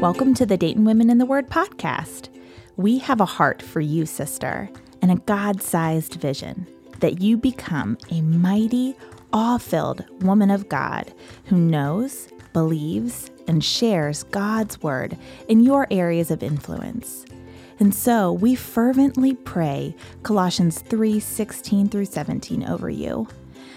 Welcome to the Dayton Women in the Word podcast. We have a heart for you, sister, and a God sized vision that you become a mighty, awe filled woman of God who knows, believes, and shares God's word in your areas of influence. And so we fervently pray Colossians 3 16 through 17 over you.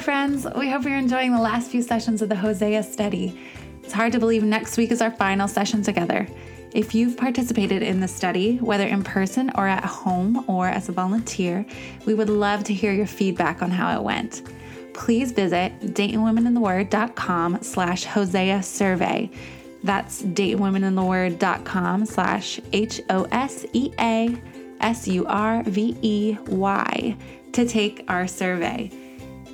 Friends. We hope you're enjoying the last few sessions of the Hosea study. It's hard to believe next week is our final session together. If you've participated in the study, whether in person or at home or as a volunteer, we would love to hear your feedback on how it went. Please visit DaytonWomenInTheWord.com slash Hosea survey. That's DaytonWomenInTheWord.com slash H O S E A S U R V E Y to take our survey.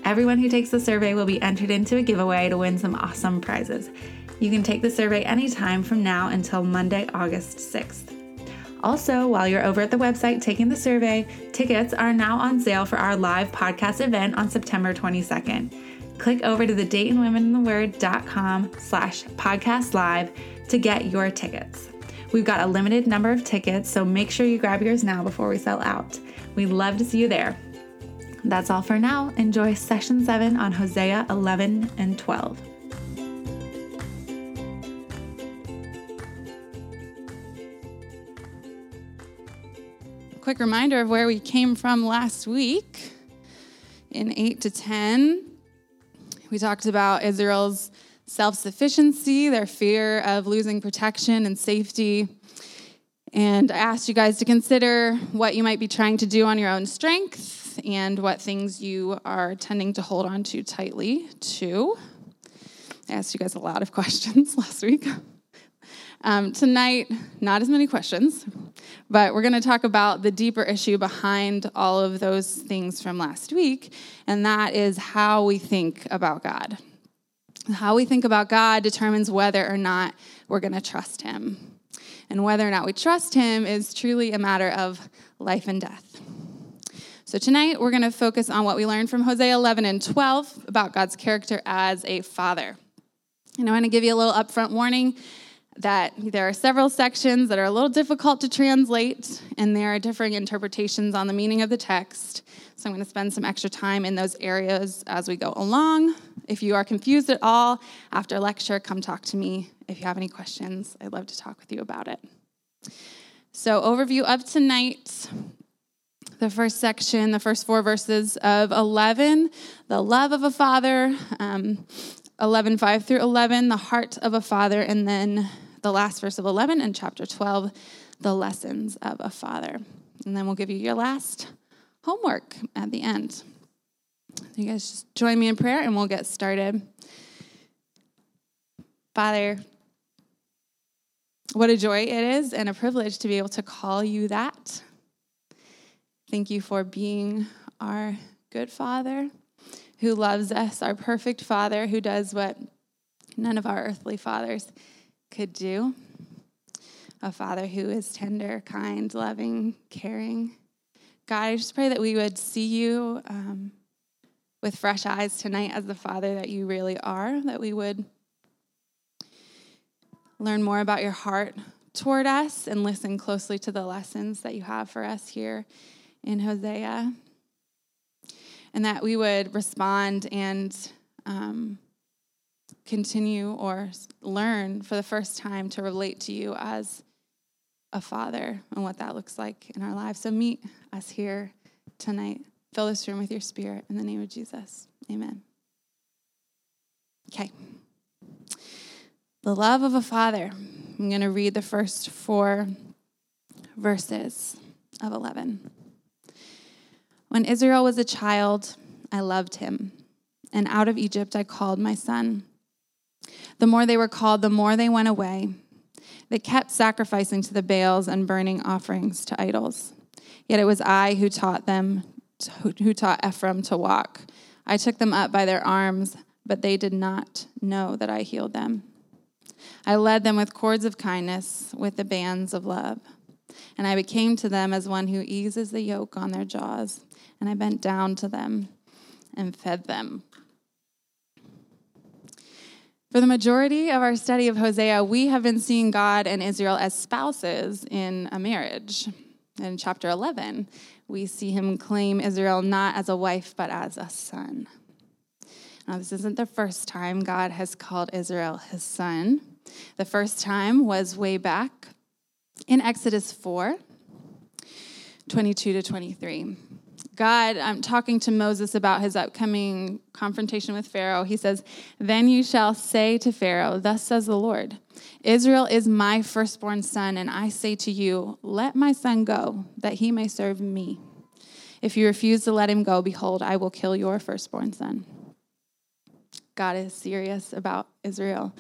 Everyone who takes the survey will be entered into a giveaway to win some awesome prizes. You can take the survey anytime from now until Monday, August 6th. Also, while you're over at the website taking the survey, tickets are now on sale for our live podcast event on September 22nd. Click over to the DaytonWomenInTheWord.com slash podcast live to get your tickets. We've got a limited number of tickets, so make sure you grab yours now before we sell out. We'd love to see you there. That's all for now. Enjoy session 7 on Hosea 11 and 12. quick reminder of where we came from last week in 8 to 10. We talked about Israel's self sufficiency, their fear of losing protection and safety. And I asked you guys to consider what you might be trying to do on your own strength and what things you are tending to hold on to tightly, too. I asked you guys a lot of questions last week. Um, tonight, not as many questions, but we're going to talk about the deeper issue behind all of those things from last week, and that is how we think about God. How we think about God determines whether or not we're going to trust Him. And whether or not we trust Him is truly a matter of life and death. So tonight we're going to focus on what we learned from Hosea 11 and 12 about God's character as a father. And I want to give you a little upfront warning that there are several sections that are a little difficult to translate, and there are differing interpretations on the meaning of the text. So I'm going to spend some extra time in those areas as we go along. If you are confused at all after lecture, come talk to me. If you have any questions, I'd love to talk with you about it. So, overview of tonight the first section, the first four verses of 11, the love of a father, um, 11, 5 through 11, the heart of a father, and then the last verse of 11 and chapter 12, the lessons of a father. And then we'll give you your last homework at the end. You guys just join me in prayer and we'll get started. Father, what a joy it is and a privilege to be able to call you that. Thank you for being our good Father who loves us, our perfect Father who does what none of our earthly fathers could do. A Father who is tender, kind, loving, caring. God, I just pray that we would see you um, with fresh eyes tonight as the Father that you really are, that we would learn more about your heart toward us and listen closely to the lessons that you have for us here in Hosea, and that we would respond and um, continue or learn for the first time to relate to you as a father and what that looks like in our lives. So meet us here tonight. Fill this room with your spirit in the name of Jesus. Amen. Okay. The love of a father. I'm going to read the first four verses of 11. When Israel was a child, I loved him, and out of Egypt I called my son. The more they were called, the more they went away. They kept sacrificing to the Baals and burning offerings to idols. Yet it was I who taught them, who taught Ephraim to walk. I took them up by their arms, but they did not know that I healed them. I led them with cords of kindness, with the bands of love. And I became to them as one who eases the yoke on their jaws. And I bent down to them and fed them. For the majority of our study of Hosea, we have been seeing God and Israel as spouses in a marriage. In chapter 11, we see him claim Israel not as a wife, but as a son. Now, this isn't the first time God has called Israel his son. The first time was way back in Exodus 4 22 to 23. God, I'm talking to Moses about his upcoming confrontation with Pharaoh. He says, Then you shall say to Pharaoh, Thus says the Lord, Israel is my firstborn son, and I say to you, Let my son go, that he may serve me. If you refuse to let him go, behold, I will kill your firstborn son. God is serious about Israel.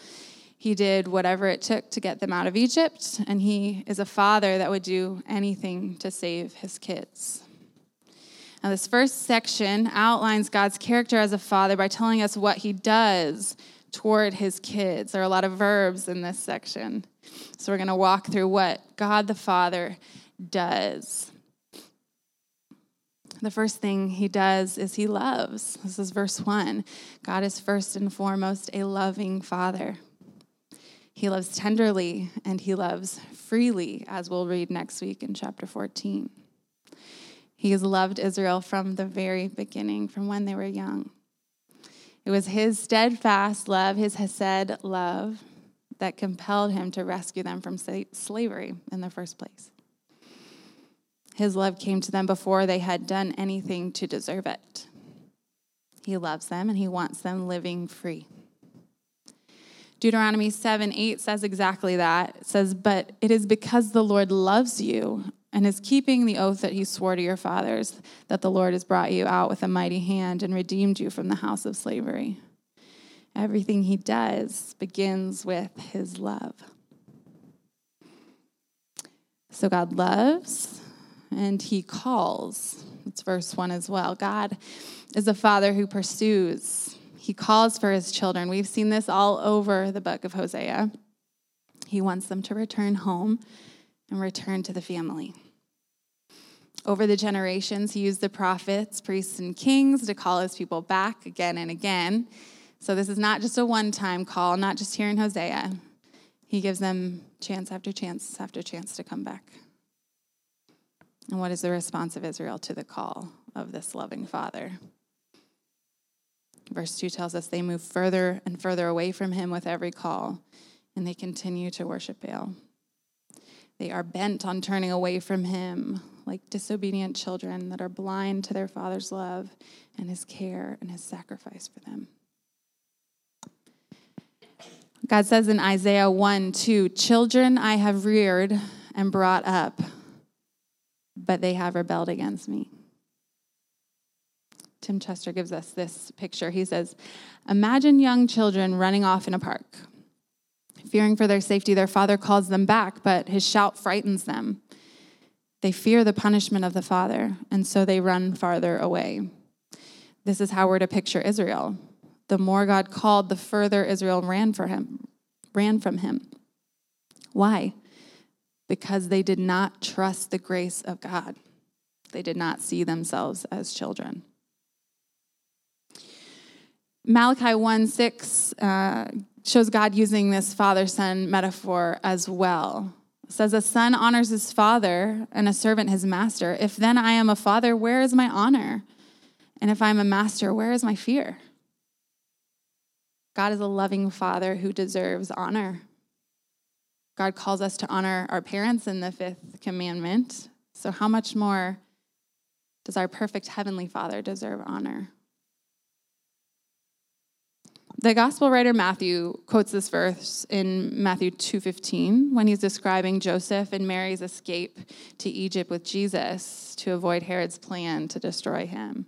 He did whatever it took to get them out of Egypt, and he is a father that would do anything to save his kids. Now, this first section outlines God's character as a father by telling us what he does toward his kids. There are a lot of verbs in this section. So, we're going to walk through what God the Father does. The first thing he does is he loves. This is verse 1. God is first and foremost a loving father. He loves tenderly and he loves freely, as we'll read next week in chapter 14. He has loved Israel from the very beginning, from when they were young. It was his steadfast love, his Hesed love, that compelled him to rescue them from slavery in the first place. His love came to them before they had done anything to deserve it. He loves them and he wants them living free. Deuteronomy 7 8 says exactly that. It says, But it is because the Lord loves you and is keeping the oath that he swore to your fathers that the Lord has brought you out with a mighty hand and redeemed you from the house of slavery. Everything he does begins with his love. So God loves and he calls. It's verse 1 as well. God is a father who pursues, he calls for his children. We've seen this all over the book of Hosea. He wants them to return home and return to the family. Over the generations, he used the prophets, priests, and kings to call his people back again and again. So this is not just a one time call, not just here in Hosea. He gives them chance after chance after chance to come back. And what is the response of Israel to the call of this loving father? Verse 2 tells us they move further and further away from him with every call, and they continue to worship Baal. They are bent on turning away from him, like disobedient children that are blind to their father's love and his care and his sacrifice for them. God says in Isaiah 1 2, Children I have reared and brought up, but they have rebelled against me. Tim Chester gives us this picture. He says, Imagine young children running off in a park. Fearing for their safety, their father calls them back, but his shout frightens them. They fear the punishment of the Father, and so they run farther away. This is how we're to picture Israel. The more God called, the further Israel ran for him, ran from him. Why? Because they did not trust the grace of God. They did not see themselves as children. Malachi 1 6 uh, shows God using this father son metaphor as well. Says, A son honors his father, and a servant his master. If then I am a father, where is my honor? And if I'm a master, where is my fear? God is a loving father who deserves honor. God calls us to honor our parents in the fifth commandment. So, how much more does our perfect heavenly father deserve honor? The gospel writer Matthew quotes this verse in Matthew 2:15 when he's describing Joseph and Mary's escape to Egypt with Jesus to avoid Herod's plan to destroy him.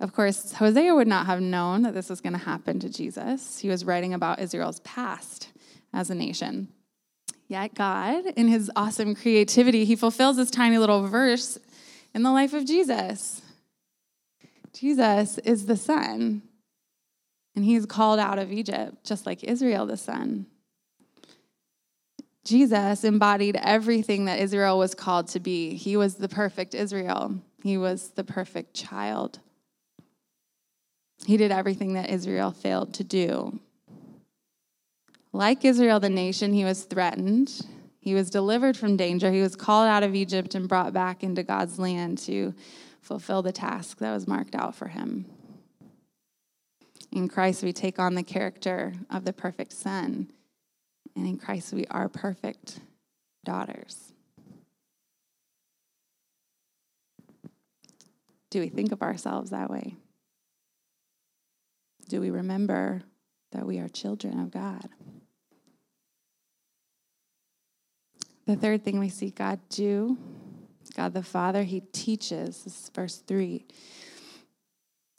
Of course, Hosea would not have known that this was going to happen to Jesus. He was writing about Israel's past as a nation. Yet, God, in his awesome creativity, he fulfills this tiny little verse in the life of Jesus. Jesus is the Son, and he's called out of Egypt, just like Israel, the Son. Jesus embodied everything that Israel was called to be. He was the perfect Israel, he was the perfect child. He did everything that Israel failed to do. Like Israel, the nation, he was threatened. He was delivered from danger. He was called out of Egypt and brought back into God's land to fulfill the task that was marked out for him. In Christ, we take on the character of the perfect Son, and in Christ, we are perfect daughters. Do we think of ourselves that way? Do we remember that we are children of God? The third thing we see God do, God the Father, He teaches. This is verse 3.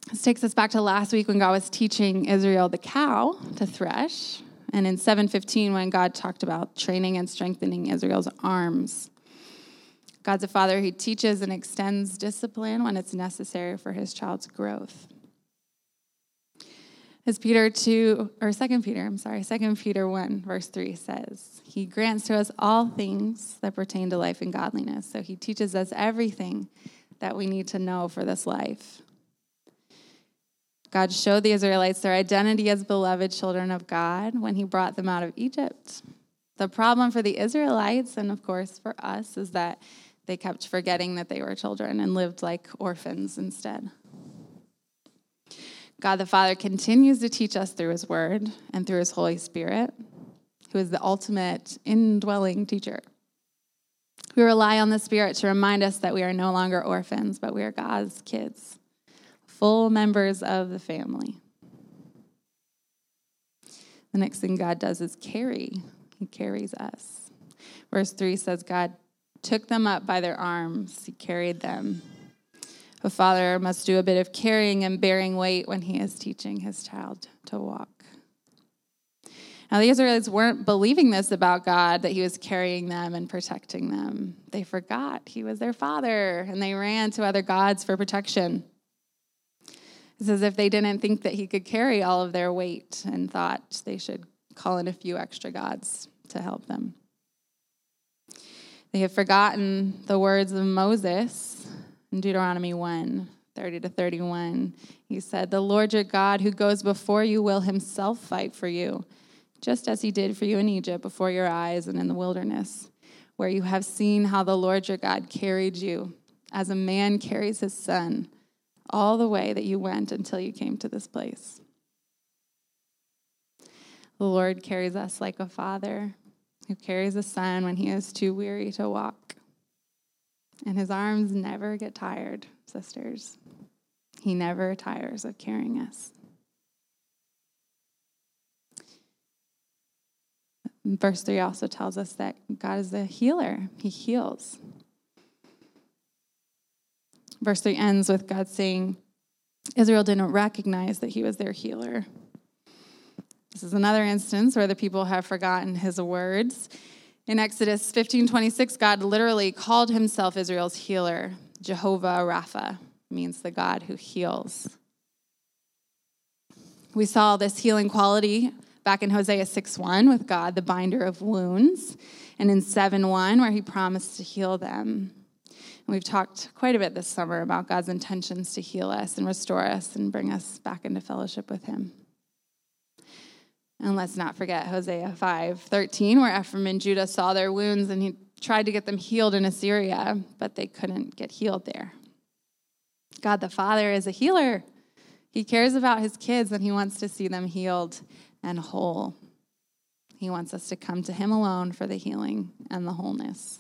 This takes us back to last week when God was teaching Israel the cow to thresh. And in 715, when God talked about training and strengthening Israel's arms. God's a father who teaches and extends discipline when it's necessary for his child's growth. As Peter 2, or 2 Peter, I'm sorry, 2 Peter 1, verse 3 says, He grants to us all things that pertain to life and godliness. So he teaches us everything that we need to know for this life. God showed the Israelites their identity as beloved children of God when he brought them out of Egypt. The problem for the Israelites, and of course for us, is that they kept forgetting that they were children and lived like orphans instead. God the Father continues to teach us through his word and through his Holy Spirit, who is the ultimate indwelling teacher. We rely on the Spirit to remind us that we are no longer orphans, but we are God's kids, full members of the family. The next thing God does is carry, He carries us. Verse 3 says, God took them up by their arms, He carried them. A father must do a bit of carrying and bearing weight when he is teaching his child to walk. Now, the Israelites weren't believing this about God, that he was carrying them and protecting them. They forgot he was their father, and they ran to other gods for protection. It's as if they didn't think that he could carry all of their weight and thought they should call in a few extra gods to help them. They have forgotten the words of Moses in Deuteronomy 1 30 to 31. He said, The Lord your God who goes before you will himself fight for you, just as he did for you in Egypt before your eyes and in the wilderness, where you have seen how the Lord your God carried you as a man carries his son all the way that you went until you came to this place. The Lord carries us like a father who carries a son when he is too weary to walk. And his arms never get tired, sisters. He never tires of carrying us. Verse 3 also tells us that God is a healer, He heals. Verse 3 ends with God saying, Israel didn't recognize that He was their healer. This is another instance where the people have forgotten His words in Exodus 15:26, God literally called himself Israel's healer. Jehovah Rapha means the God who heals. We saw this healing quality back in Hosea 6:1 with God, the binder of wounds, and in 7:1 where he promised to heal them. And we've talked quite a bit this summer about God's intentions to heal us and restore us and bring us back into fellowship with him. And let's not forget Hosea 5 13, where Ephraim and Judah saw their wounds and he tried to get them healed in Assyria, but they couldn't get healed there. God the Father is a healer. He cares about his kids and he wants to see them healed and whole. He wants us to come to him alone for the healing and the wholeness.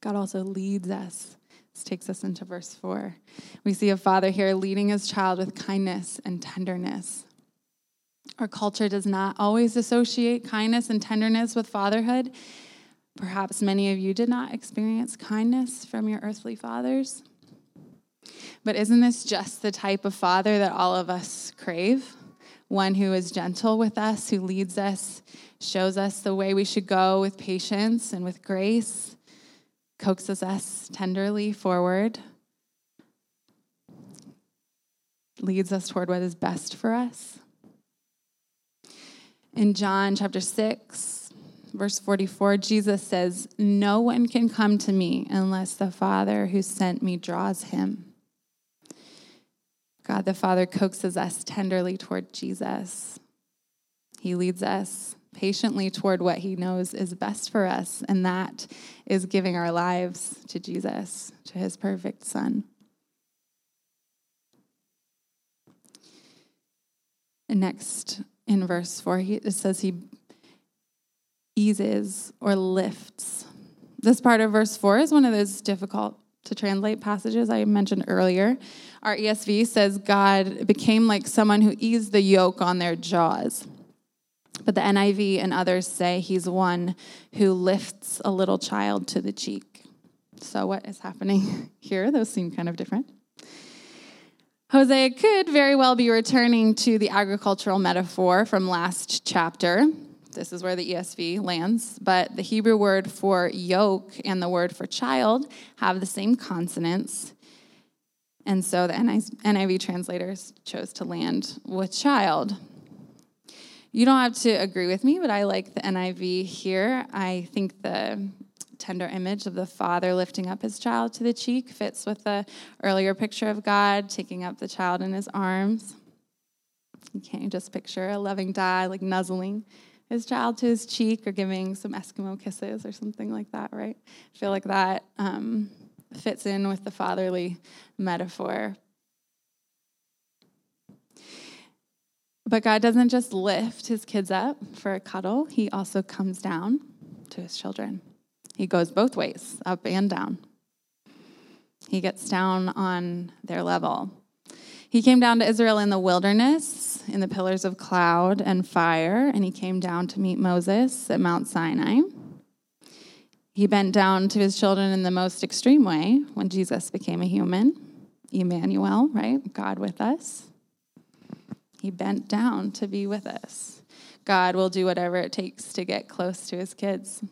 God also leads us this takes us into verse 4. We see a father here leading his child with kindness and tenderness. Our culture does not always associate kindness and tenderness with fatherhood, Perhaps many of you did not experience kindness from your earthly fathers. But isn't this just the type of father that all of us crave? One who is gentle with us, who leads us, shows us the way we should go with patience and with grace, coaxes us tenderly forward, leads us toward what is best for us. In John chapter 6, verse 44, Jesus says, No one can come to me unless the Father who sent me draws him. God the Father coaxes us tenderly toward Jesus. He leads us patiently toward what he knows is best for us, and that is giving our lives to Jesus, to his perfect Son. And next in verse 4, it says he eases or lifts. This part of verse 4 is one of those difficult to translate passages I mentioned earlier. Our ESV says God became like someone who eased the yoke on their jaws. But the NIV and others say he's one who lifts a little child to the cheek. So, what is happening here? Those seem kind of different. Hosea could very well be returning to the agricultural metaphor from last chapter. This is where the ESV lands, but the Hebrew word for yoke and the word for child have the same consonants. And so the NIV translators chose to land with child. You don't have to agree with me, but I like the NIV here. I think the tender image of the father lifting up his child to the cheek fits with the earlier picture of God taking up the child in his arms. You can't just picture a loving dad like nuzzling his child to his cheek or giving some Eskimo kisses or something like that, right? I feel like that um, fits in with the fatherly metaphor. But God doesn't just lift his kids up for a cuddle, he also comes down to his children. He goes both ways, up and down. He gets down on their level. He came down to Israel in the wilderness, in the pillars of cloud and fire, and he came down to meet Moses at Mount Sinai. He bent down to his children in the most extreme way when Jesus became a human. Emmanuel, right? God with us. He bent down to be with us. God will do whatever it takes to get close to his kids.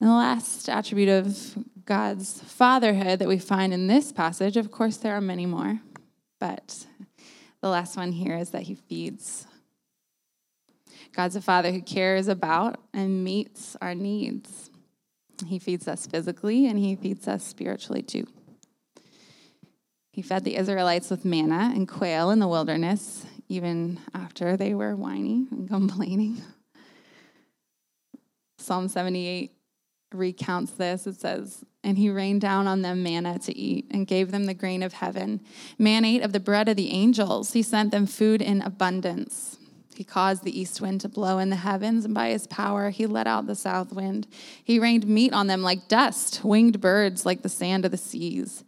And the last attribute of God's fatherhood that we find in this passage, of course, there are many more, but the last one here is that he feeds. God's a father who cares about and meets our needs. He feeds us physically and he feeds us spiritually too. He fed the Israelites with manna and quail in the wilderness, even after they were whining and complaining. Psalm 78 recounts this. It says, And he rained down on them manna to eat and gave them the grain of heaven. Man ate of the bread of the angels. He sent them food in abundance. He caused the east wind to blow in the heavens, and by his power he let out the south wind. He rained meat on them like dust, winged birds like the sand of the seas.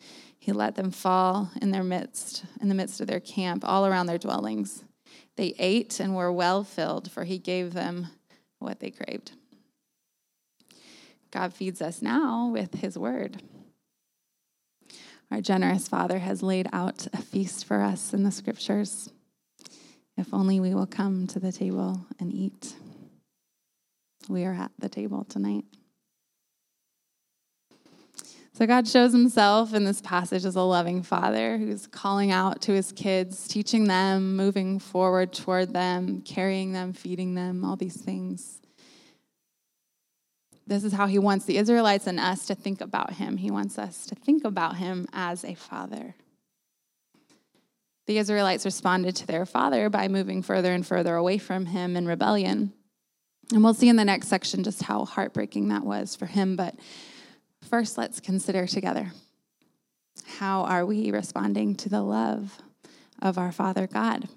He let them fall in their midst, in the midst of their camp, all around their dwellings. They ate and were well filled, for he gave them what they craved. God feeds us now with his word. Our generous Father has laid out a feast for us in the scriptures. If only we will come to the table and eat. We are at the table tonight. So, God shows himself in this passage as a loving father who's calling out to his kids, teaching them, moving forward toward them, carrying them, feeding them, all these things. This is how he wants the Israelites and us to think about him. He wants us to think about him as a father. The Israelites responded to their father by moving further and further away from him in rebellion. And we'll see in the next section just how heartbreaking that was for him. But first, let's consider together how are we responding to the love of our Father God?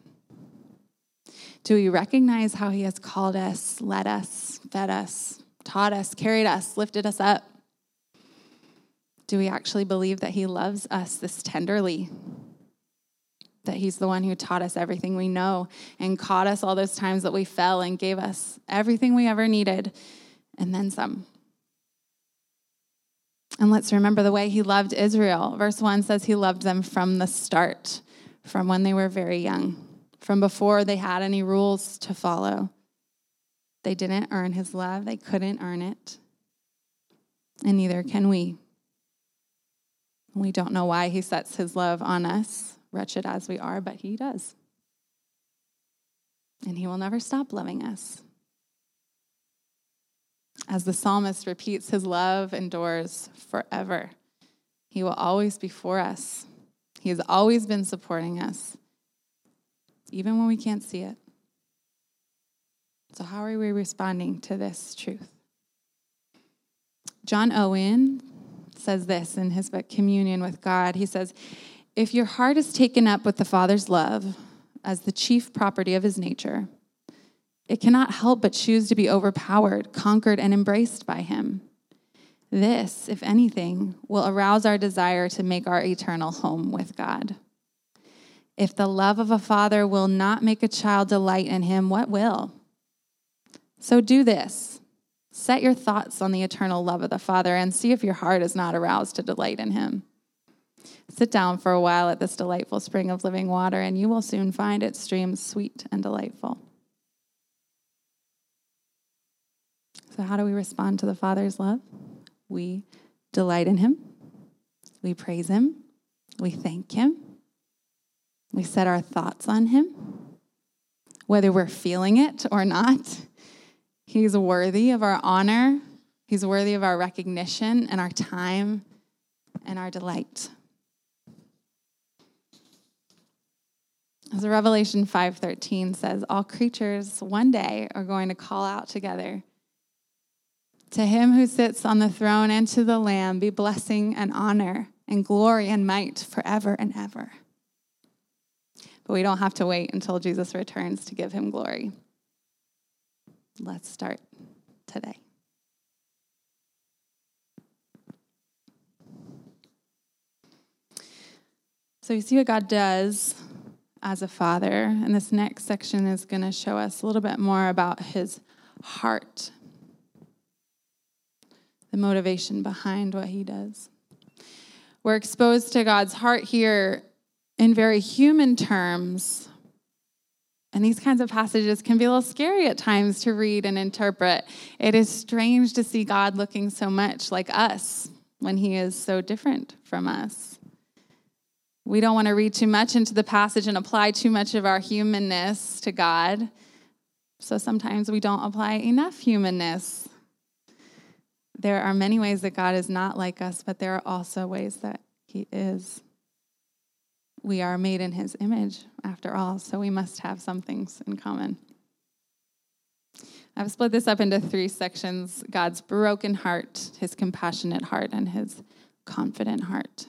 Do we recognize how he has called us, led us, fed us, taught us, carried us, lifted us up? Do we actually believe that He loves us this tenderly? that He's the one who taught us everything we know and caught us all those times that we fell and gave us everything we ever needed and then some. And let's remember the way He loved Israel. Verse 1 says He loved them from the start, from when they were very young, from before they had any rules to follow. They didn't earn His love, they couldn't earn it. And neither can we. We don't know why He sets His love on us wretched as we are, but He does. And He will never stop loving us. As the psalmist repeats, His love endures forever. He will always be for us. He has always been supporting us, even when we can't see it. So, how are we responding to this truth? John Owen says this in his book, Communion with God. He says, if your heart is taken up with the Father's love as the chief property of his nature, it cannot help but choose to be overpowered, conquered, and embraced by him. This, if anything, will arouse our desire to make our eternal home with God. If the love of a father will not make a child delight in him, what will? So do this set your thoughts on the eternal love of the Father and see if your heart is not aroused to delight in him. Sit down for a while at this delightful spring of living water, and you will soon find its streams sweet and delightful. So, how do we respond to the Father's love? We delight in Him, we praise Him, we thank Him, we set our thoughts on Him, whether we're feeling it or not. He's worthy of our honor, He's worthy of our recognition and our time and our delight. As Revelation 5:13 says, all creatures one day are going to call out together. To him who sits on the throne and to the Lamb be blessing and honor and glory and might forever and ever. But we don't have to wait until Jesus returns to give him glory. Let's start today. So you see what God does as a father. And this next section is going to show us a little bit more about his heart, the motivation behind what he does. We're exposed to God's heart here in very human terms. And these kinds of passages can be a little scary at times to read and interpret. It is strange to see God looking so much like us when he is so different from us. We don't want to read too much into the passage and apply too much of our humanness to God. So sometimes we don't apply enough humanness. There are many ways that God is not like us, but there are also ways that He is. We are made in His image, after all, so we must have some things in common. I've split this up into three sections God's broken heart, His compassionate heart, and His confident heart.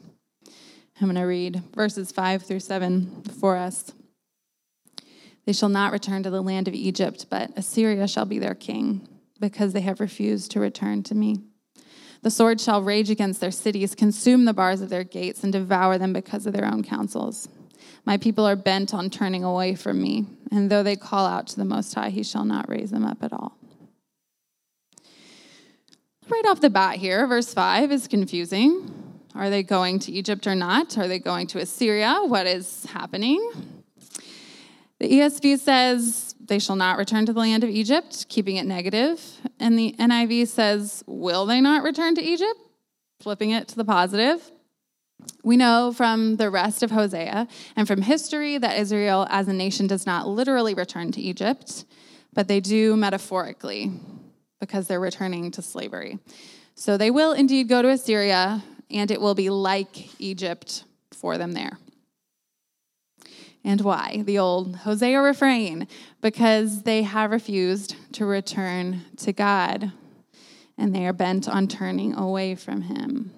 I'm going to read verses 5 through 7 for us. They shall not return to the land of Egypt, but Assyria shall be their king, because they have refused to return to me. The sword shall rage against their cities, consume the bars of their gates, and devour them because of their own counsels. My people are bent on turning away from me, and though they call out to the Most High, he shall not raise them up at all. Right off the bat here, verse 5 is confusing. Are they going to Egypt or not? Are they going to Assyria? What is happening? The ESV says they shall not return to the land of Egypt, keeping it negative. And the NIV says, will they not return to Egypt? Flipping it to the positive. We know from the rest of Hosea and from history that Israel as a nation does not literally return to Egypt, but they do metaphorically because they're returning to slavery. So they will indeed go to Assyria, and it will be like Egypt for them there. And why? The old Hosea refrain because they have refused to return to God and they are bent on turning away from Him.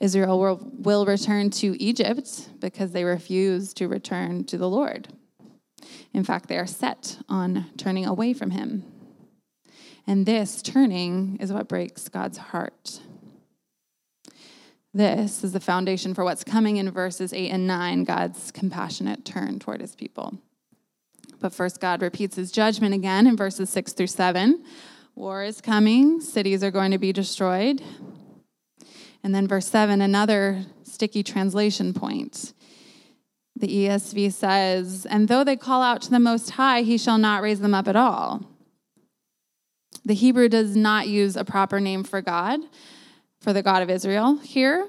Israel will, will return to Egypt because they refuse to return to the Lord. In fact, they are set on turning away from Him. And this turning is what breaks God's heart. This is the foundation for what's coming in verses 8 and 9, God's compassionate turn toward his people. But first, God repeats his judgment again in verses 6 through 7. War is coming, cities are going to be destroyed. And then, verse 7, another sticky translation point. The ESV says, And though they call out to the Most High, he shall not raise them up at all. The Hebrew does not use a proper name for God, for the God of Israel here.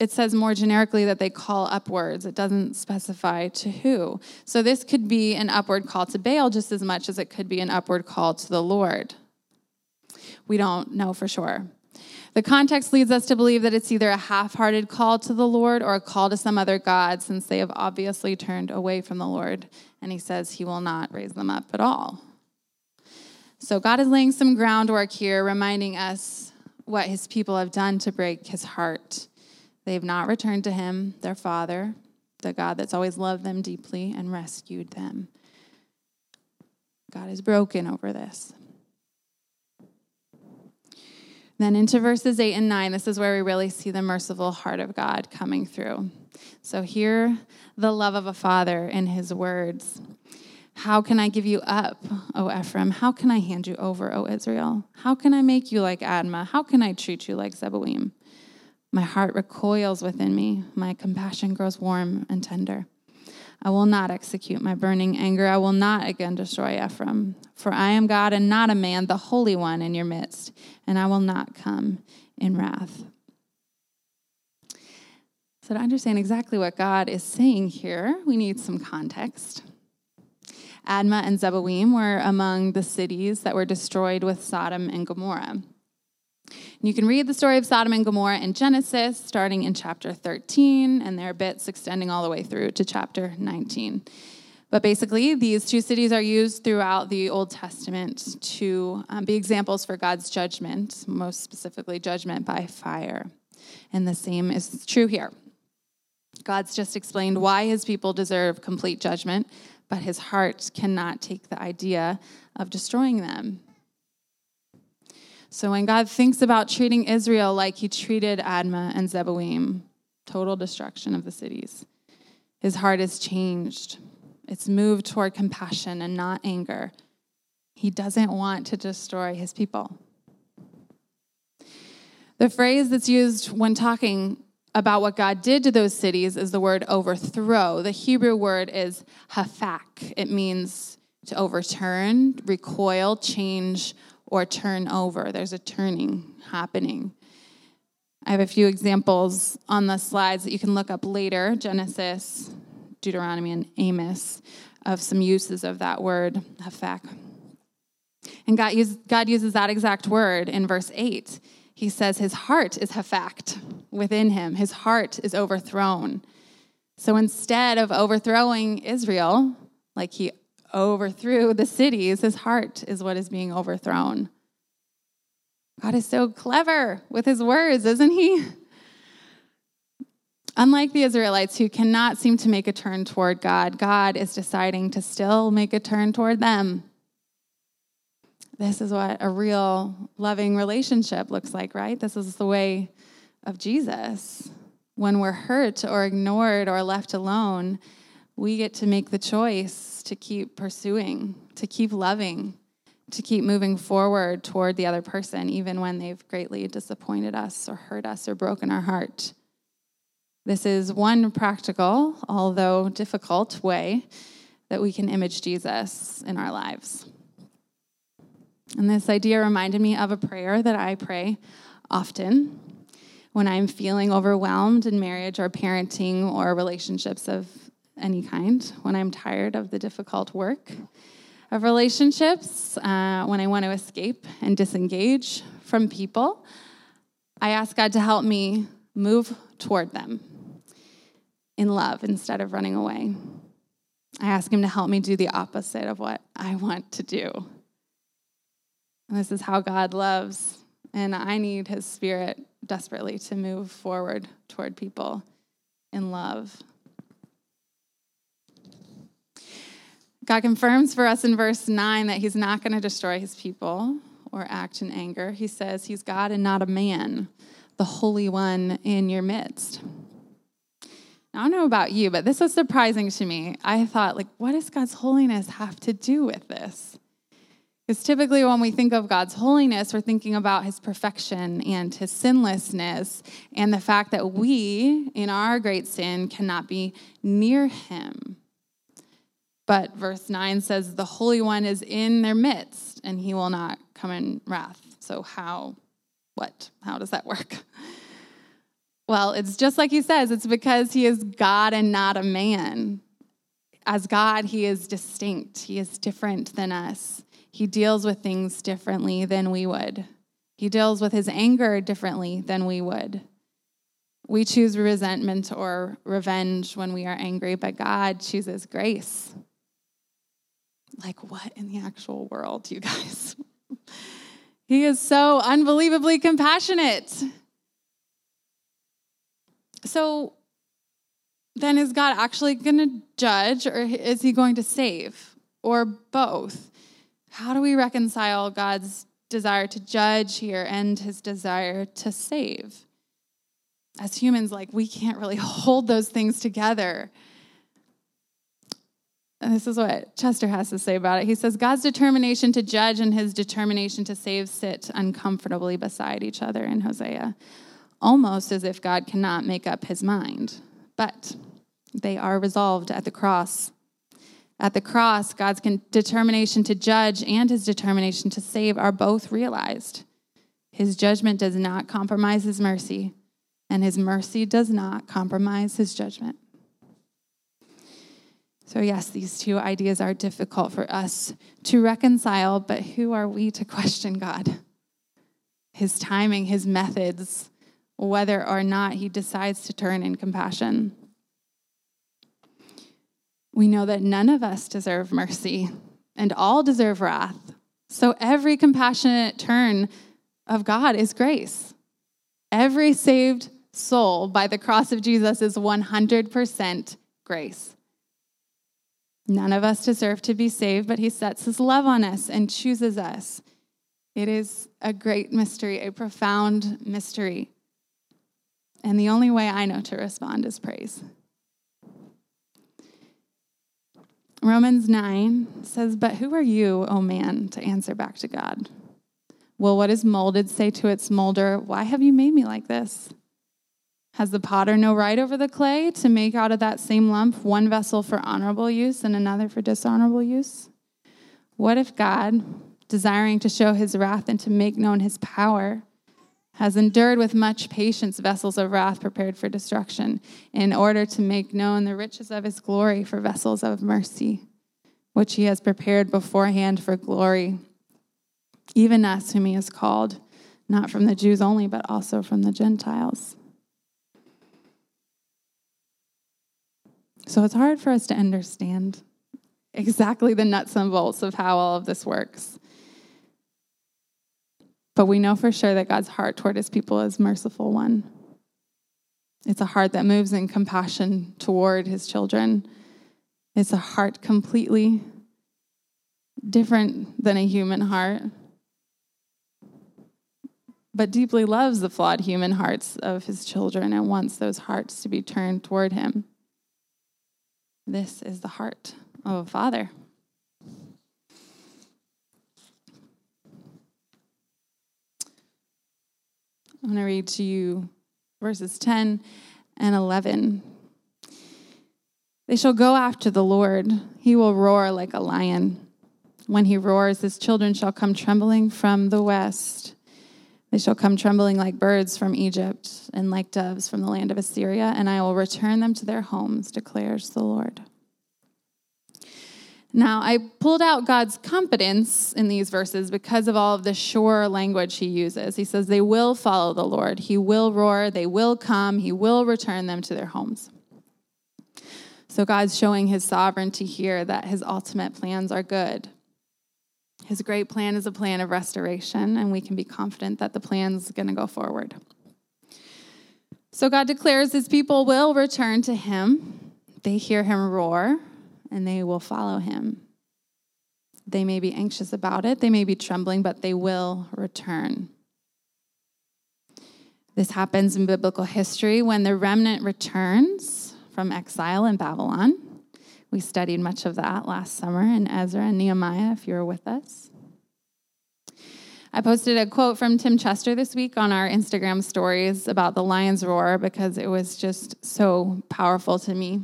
It says more generically that they call upwards. It doesn't specify to who. So this could be an upward call to Baal just as much as it could be an upward call to the Lord. We don't know for sure. The context leads us to believe that it's either a half hearted call to the Lord or a call to some other God, since they have obviously turned away from the Lord. And he says he will not raise them up at all. So God is laying some groundwork here, reminding us what his people have done to break his heart. They've not returned to him, their father, the God that's always loved them deeply and rescued them. God is broken over this. Then into verses 8 and 9, this is where we really see the merciful heart of God coming through. So, hear the love of a father in his words. How can I give you up, O Ephraim? How can I hand you over, O Israel? How can I make you like Admah? How can I treat you like Zeboim? My heart recoils within me. My compassion grows warm and tender. I will not execute my burning anger. I will not again destroy Ephraim. For I am God and not a man, the Holy One in your midst, and I will not come in wrath. So, to understand exactly what God is saying here, we need some context. Admah and Zeboim were among the cities that were destroyed with Sodom and Gomorrah. You can read the story of Sodom and Gomorrah in Genesis, starting in chapter 13, and there are bits extending all the way through to chapter 19. But basically, these two cities are used throughout the Old Testament to um, be examples for God's judgment, most specifically, judgment by fire. And the same is true here. God's just explained why his people deserve complete judgment, but his heart cannot take the idea of destroying them. So when God thinks about treating Israel like he treated Admah and Zeboim, total destruction of the cities, his heart is changed. It's moved toward compassion and not anger. He doesn't want to destroy his people. The phrase that's used when talking about what God did to those cities is the word overthrow. The Hebrew word is hafak. It means to overturn, recoil, change, or turn over. There's a turning happening. I have a few examples on the slides that you can look up later Genesis, Deuteronomy, and Amos of some uses of that word, hafak. And God, use, God uses that exact word in verse 8. He says his heart is hafakt within him, his heart is overthrown. So instead of overthrowing Israel, like he overthrew the cities, his heart is what is being overthrown. God is so clever with his words, isn't he? Unlike the Israelites who cannot seem to make a turn toward God, God is deciding to still make a turn toward them. This is what a real loving relationship looks like, right? This is the way of Jesus. When we're hurt or ignored or left alone, we get to make the choice to keep pursuing, to keep loving, to keep moving forward toward the other person, even when they've greatly disappointed us or hurt us or broken our heart. This is one practical, although difficult, way that we can image Jesus in our lives. And this idea reminded me of a prayer that I pray often when I'm feeling overwhelmed in marriage or parenting or relationships of any kind, when I'm tired of the difficult work of relationships, uh, when I want to escape and disengage from people, I ask God to help me move toward them in love instead of running away. I ask Him to help me do the opposite of what I want to do. And this is how God loves. And I need His Spirit desperately to move forward toward people in love. God confirms for us in verse 9 that he's not going to destroy his people or act in anger. He says he's God and not a man, the Holy One in your midst. Now, I don't know about you, but this was surprising to me. I thought, like, what does God's holiness have to do with this? Because typically, when we think of God's holiness, we're thinking about his perfection and his sinlessness, and the fact that we, in our great sin, cannot be near him. But verse 9 says, The Holy One is in their midst, and he will not come in wrath. So, how, what, how does that work? Well, it's just like he says, it's because he is God and not a man. As God, he is distinct, he is different than us. He deals with things differently than we would. He deals with his anger differently than we would. We choose resentment or revenge when we are angry, but God chooses grace. Like, what in the actual world, you guys? he is so unbelievably compassionate. So, then is God actually going to judge or is he going to save or both? How do we reconcile God's desire to judge here and his desire to save? As humans, like, we can't really hold those things together. And this is what Chester has to say about it. He says, God's determination to judge and his determination to save sit uncomfortably beside each other in Hosea, almost as if God cannot make up his mind. But they are resolved at the cross. At the cross, God's determination to judge and his determination to save are both realized. His judgment does not compromise his mercy, and his mercy does not compromise his judgment. So, yes, these two ideas are difficult for us to reconcile, but who are we to question God? His timing, his methods, whether or not he decides to turn in compassion. We know that none of us deserve mercy and all deserve wrath. So every compassionate turn of God is grace. Every saved soul by the cross of Jesus is 100% grace. None of us deserve to be saved, but he sets his love on us and chooses us. It is a great mystery, a profound mystery. And the only way I know to respond is praise. Romans 9 says, But who are you, O man, to answer back to God? Will what is molded say to its molder, Why have you made me like this? Has the potter no right over the clay to make out of that same lump one vessel for honorable use and another for dishonorable use? What if God, desiring to show his wrath and to make known his power, has endured with much patience vessels of wrath prepared for destruction, in order to make known the riches of his glory for vessels of mercy, which he has prepared beforehand for glory, even us whom he has called, not from the Jews only, but also from the Gentiles. So it's hard for us to understand exactly the nuts and bolts of how all of this works. But we know for sure that God's heart toward his people is merciful one. It's a heart that moves in compassion toward his children. It's a heart completely different than a human heart, but deeply loves the flawed human hearts of his children and wants those hearts to be turned toward him. This is the heart of a father. I'm going to read to you verses 10 and 11. They shall go after the Lord. He will roar like a lion. When he roars, his children shall come trembling from the west. They shall come trembling like birds from Egypt and like doves from the land of Assyria, and I will return them to their homes, declares the Lord. Now, I pulled out God's competence in these verses because of all of the sure language he uses. He says, They will follow the Lord. He will roar. They will come. He will return them to their homes. So, God's showing his sovereignty here that his ultimate plans are good. His great plan is a plan of restoration, and we can be confident that the plan's going to go forward. So, God declares his people will return to him. They hear him roar and they will follow him. They may be anxious about it, they may be trembling, but they will return. This happens in biblical history when the remnant returns from exile in Babylon. We studied much of that last summer in Ezra and Nehemiah, if you were with us. I posted a quote from Tim Chester this week on our Instagram stories about the lion's roar because it was just so powerful to me.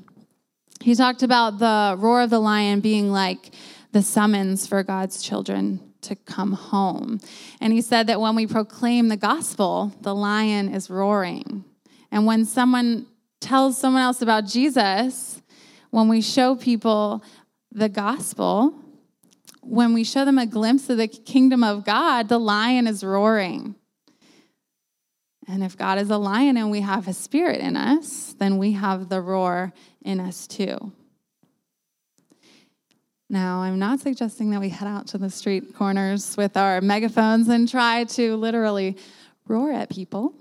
He talked about the roar of the lion being like the summons for God's children to come home. And he said that when we proclaim the gospel, the lion is roaring. And when someone tells someone else about Jesus, when we show people the gospel, when we show them a glimpse of the kingdom of God, the lion is roaring. And if God is a lion and we have his spirit in us, then we have the roar in us too. Now, I'm not suggesting that we head out to the street corners with our megaphones and try to literally roar at people.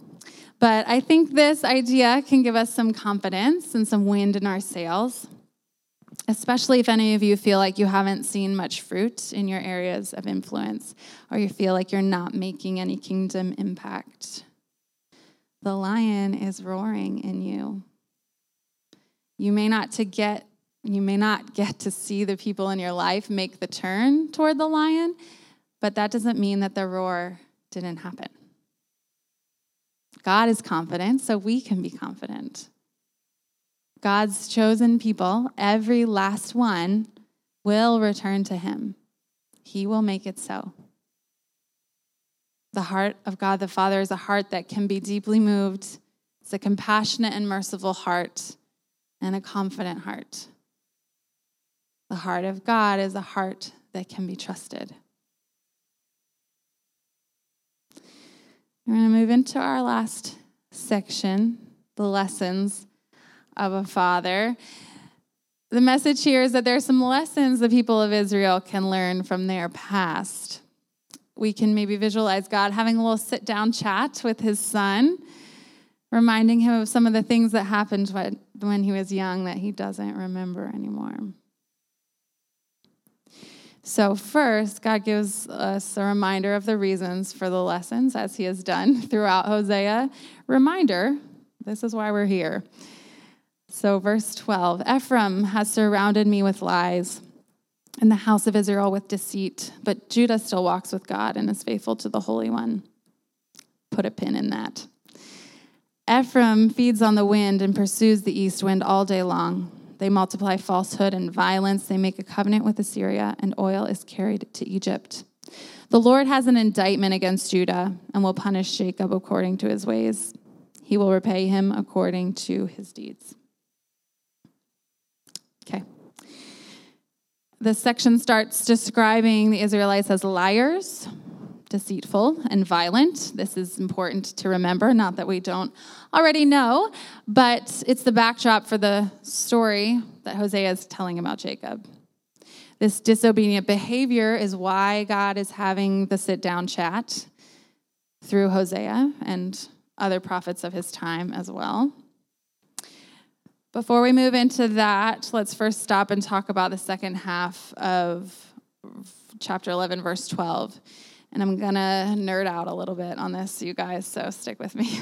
But I think this idea can give us some confidence and some wind in our sails, especially if any of you feel like you haven't seen much fruit in your areas of influence or you feel like you're not making any kingdom impact. The lion is roaring in you. You may not to get you may not get to see the people in your life make the turn toward the lion, but that doesn't mean that the roar didn't happen. God is confident, so we can be confident. God's chosen people, every last one, will return to him. He will make it so. The heart of God the Father is a heart that can be deeply moved. It's a compassionate and merciful heart and a confident heart. The heart of God is a heart that can be trusted. We're going to move into our last section the lessons of a father. The message here is that there are some lessons the people of Israel can learn from their past. We can maybe visualize God having a little sit down chat with his son, reminding him of some of the things that happened when he was young that he doesn't remember anymore. So, first, God gives us a reminder of the reasons for the lessons, as He has done throughout Hosea. Reminder this is why we're here. So, verse 12 Ephraim has surrounded me with lies, and the house of Israel with deceit, but Judah still walks with God and is faithful to the Holy One. Put a pin in that. Ephraim feeds on the wind and pursues the east wind all day long. They multiply falsehood and violence. They make a covenant with Assyria, and oil is carried to Egypt. The Lord has an indictment against Judah and will punish Jacob according to his ways. He will repay him according to his deeds. Okay. This section starts describing the Israelites as liars, deceitful, and violent. This is important to remember, not that we don't already know, but it's the backdrop for the story that Hosea is telling about Jacob. This disobedient behavior is why God is having the sit down chat through Hosea and other prophets of his time as well. Before we move into that, let's first stop and talk about the second half of chapter 11, verse 12. And I'm going to nerd out a little bit on this, you guys, so stick with me.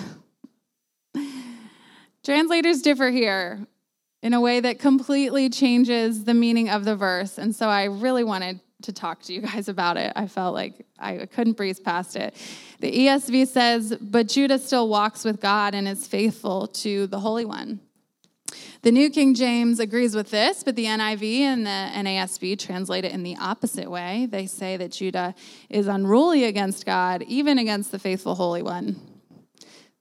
Translators differ here in a way that completely changes the meaning of the verse. And so I really wanted to talk to you guys about it. I felt like I couldn't breeze past it. The ESV says, But Judah still walks with God and is faithful to the Holy One. The New King James agrees with this, but the NIV and the NASB translate it in the opposite way. They say that Judah is unruly against God, even against the faithful Holy One.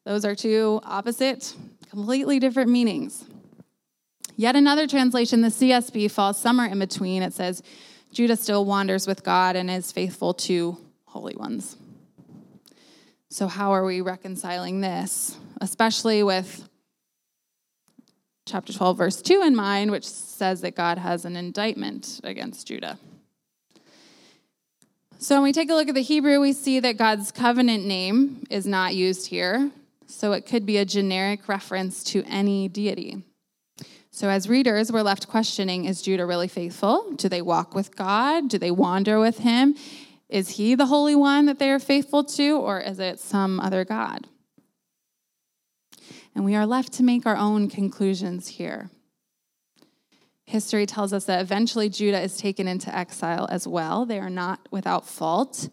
Those are two opposite, completely different meanings. Yet another translation, the CSB, falls somewhere in between. It says, Judah still wanders with God and is faithful to holy ones. So, how are we reconciling this, especially with chapter 12, verse 2 in mind, which says that God has an indictment against Judah. So when we take a look at the Hebrew, we see that God's covenant name is not used here. So it could be a generic reference to any deity. So as readers, we're left questioning is Judah really faithful? Do they walk with God? Do they wander with him? Is he the Holy One that they are faithful to, or is it some other God? And we are left to make our own conclusions here. History tells us that eventually Judah is taken into exile as well. They are not without fault.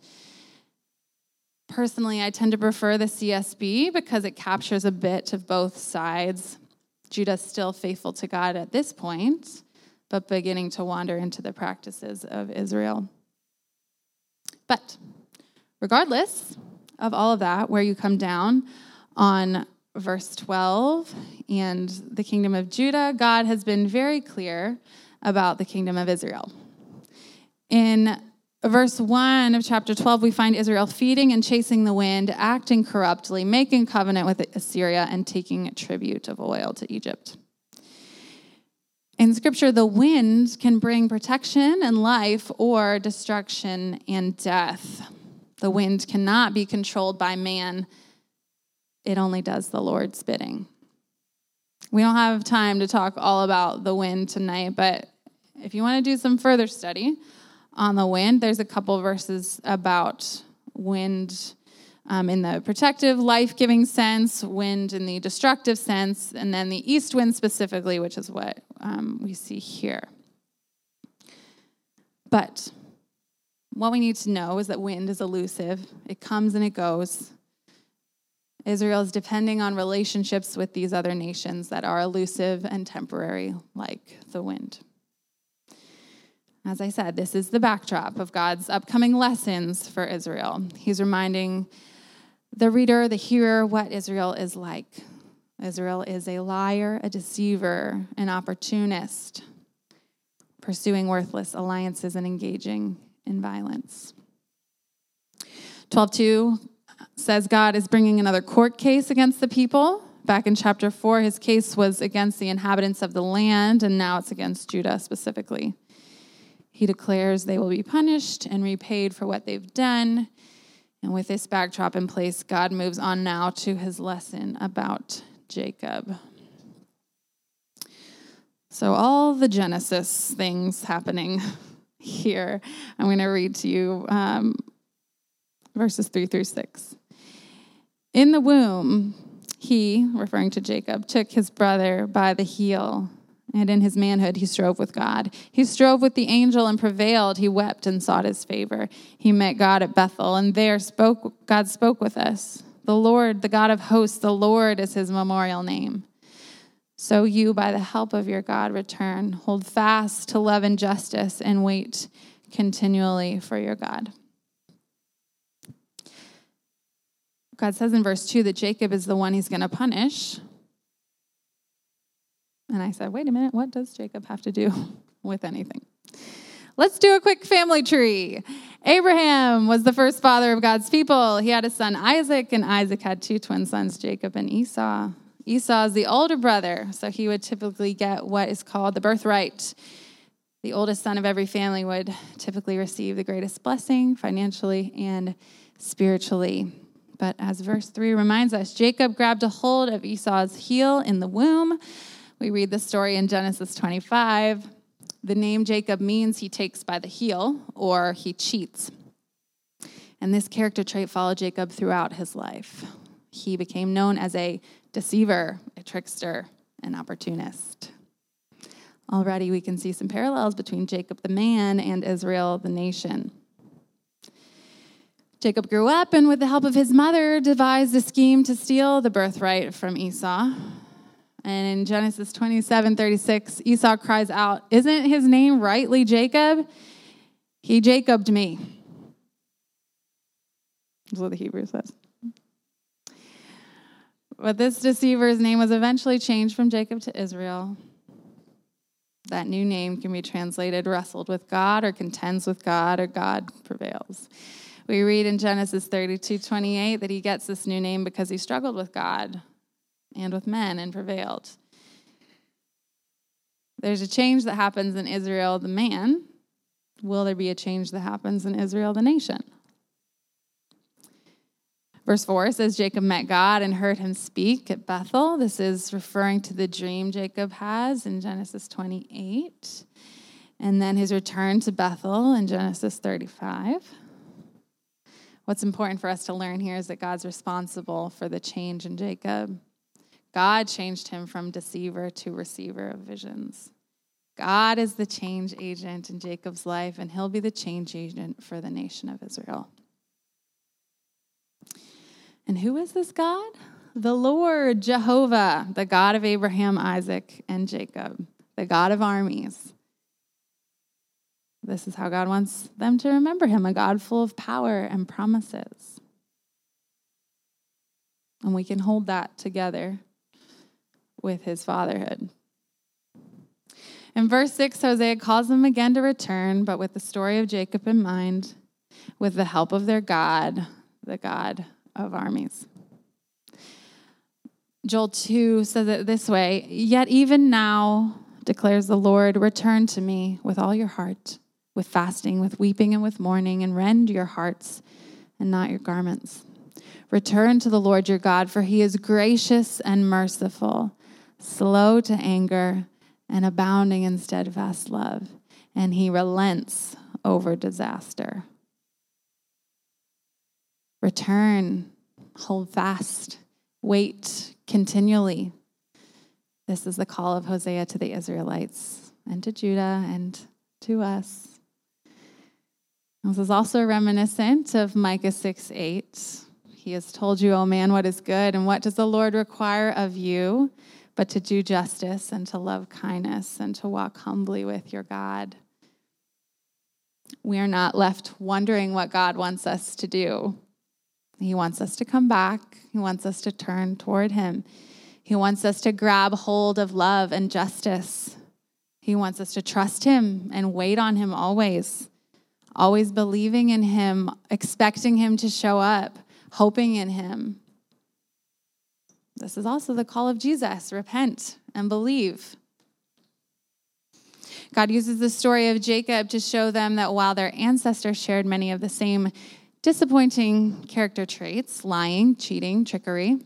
Personally, I tend to prefer the CSB because it captures a bit of both sides. Judah is still faithful to God at this point, but beginning to wander into the practices of Israel. But regardless of all of that, where you come down on verse 12 and the kingdom of Judah, God has been very clear about the kingdom of Israel. In verse 1 of chapter 12, we find Israel feeding and chasing the wind, acting corruptly, making covenant with Assyria, and taking tribute of oil to Egypt. In scripture, the wind can bring protection and life or destruction and death. The wind cannot be controlled by man it only does the Lord's bidding. We don't have time to talk all about the wind tonight, but if you want to do some further study on the wind, there's a couple verses about wind um, in the protective, life giving sense, wind in the destructive sense, and then the east wind specifically, which is what um, we see here. But what we need to know is that wind is elusive, it comes and it goes. Israel is depending on relationships with these other nations that are elusive and temporary, like the wind. As I said, this is the backdrop of God's upcoming lessons for Israel. He's reminding the reader, the hearer, what Israel is like. Israel is a liar, a deceiver, an opportunist, pursuing worthless alliances and engaging in violence. 12:2 says God is bringing another court case against the people. Back in chapter 4, his case was against the inhabitants of the land, and now it's against Judah specifically. He declares they will be punished and repaid for what they've done. And with this backdrop in place, God moves on now to his lesson about Jacob. So, all the Genesis things happening here, I'm going to read to you um, verses 3 through 6. In the womb, he, referring to Jacob, took his brother by the heel. And in his manhood, he strove with God. He strove with the angel and prevailed. He wept and sought his favor. He met God at Bethel, and there spoke, God spoke with us. The Lord, the God of hosts, the Lord is his memorial name. So you, by the help of your God, return. Hold fast to love and justice and wait continually for your God. God says in verse 2 that Jacob is the one he's going to punish. And I said, wait a minute, what does Jacob have to do with anything? Let's do a quick family tree. Abraham was the first father of God's people. He had a son, Isaac, and Isaac had two twin sons, Jacob and Esau. Esau is the older brother, so he would typically get what is called the birthright. The oldest son of every family would typically receive the greatest blessing financially and spiritually. But as verse 3 reminds us, Jacob grabbed a hold of Esau's heel in the womb. We read the story in Genesis 25. The name Jacob means he takes by the heel or he cheats. And this character trait followed Jacob throughout his life. He became known as a deceiver, a trickster, an opportunist. Already we can see some parallels between Jacob the man and Israel the nation. Jacob grew up and, with the help of his mother, devised a scheme to steal the birthright from Esau. And in Genesis 27 36, Esau cries out, Isn't his name rightly Jacob? He Jacobed me. That's what the Hebrew says. But this deceiver's name was eventually changed from Jacob to Israel. That new name can be translated wrestled with God or contends with God or God prevails. We read in Genesis 32 28 that he gets this new name because he struggled with God and with men and prevailed. There's a change that happens in Israel, the man. Will there be a change that happens in Israel, the nation? Verse 4 says Jacob met God and heard him speak at Bethel. This is referring to the dream Jacob has in Genesis 28. And then his return to Bethel in Genesis 35. What's important for us to learn here is that God's responsible for the change in Jacob. God changed him from deceiver to receiver of visions. God is the change agent in Jacob's life, and he'll be the change agent for the nation of Israel. And who is this God? The Lord, Jehovah, the God of Abraham, Isaac, and Jacob, the God of armies. This is how God wants them to remember him a God full of power and promises. And we can hold that together with his fatherhood. In verse 6, Hosea calls them again to return, but with the story of Jacob in mind, with the help of their God, the God of armies. Joel 2 says it this way Yet even now, declares the Lord, return to me with all your heart, with fasting, with weeping, and with mourning, and rend your hearts and not your garments. Return to the Lord your God, for he is gracious and merciful, slow to anger, and abounding in steadfast love, and he relents over disaster. Return, hold fast, wait continually. This is the call of Hosea to the Israelites and to Judah and to us. This is also reminiscent of Micah 6 8. He has told you, O man, what is good, and what does the Lord require of you but to do justice and to love kindness and to walk humbly with your God. We are not left wondering what God wants us to do. He wants us to come back, He wants us to turn toward Him. He wants us to grab hold of love and justice. He wants us to trust Him and wait on Him always, always believing in Him, expecting Him to show up, hoping in Him. This is also the call of Jesus repent and believe. God uses the story of Jacob to show them that while their ancestors shared many of the same disappointing character traits lying, cheating, trickery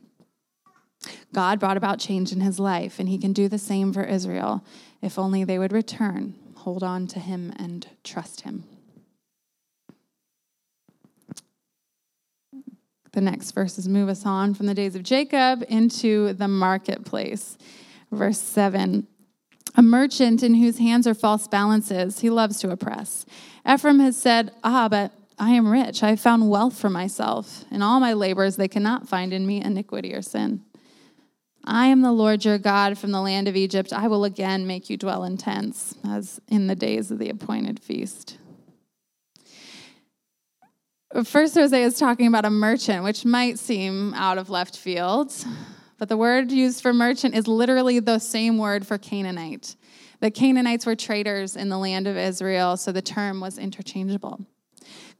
God brought about change in his life, and he can do the same for Israel if only they would return, hold on to him, and trust him. The next verses move us on from the days of Jacob into the marketplace. Verse 7 A merchant in whose hands are false balances, he loves to oppress. Ephraim has said, Ah, but I am rich. I have found wealth for myself. In all my labors, they cannot find in me iniquity or sin. I am the Lord your God from the land of Egypt. I will again make you dwell in tents, as in the days of the appointed feast. First, Hosea is talking about a merchant, which might seem out of left field, but the word used for merchant is literally the same word for Canaanite. The Canaanites were traders in the land of Israel, so the term was interchangeable.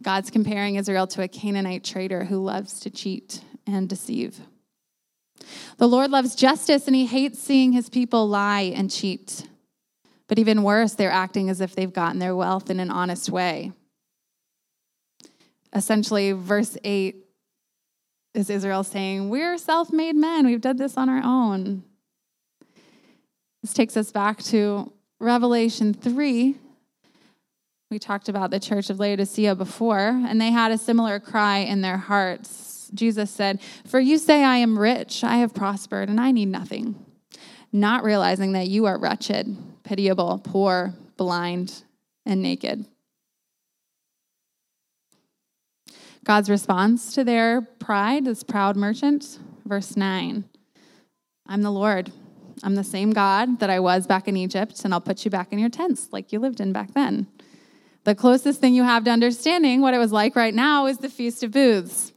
God's comparing Israel to a Canaanite trader who loves to cheat and deceive. The Lord loves justice and he hates seeing his people lie and cheat. But even worse, they're acting as if they've gotten their wealth in an honest way essentially, verse 8 is Israel saying, We're self made men. We've done this on our own. This takes us back to Revelation 3. We talked about the church of Laodicea before, and they had a similar cry in their hearts. Jesus said, For you say, I am rich, I have prospered, and I need nothing, not realizing that you are wretched, pitiable, poor, blind, and naked. God's response to their pride, this proud merchant, verse 9 I'm the Lord. I'm the same God that I was back in Egypt, and I'll put you back in your tents like you lived in back then. The closest thing you have to understanding what it was like right now is the Feast of Booths.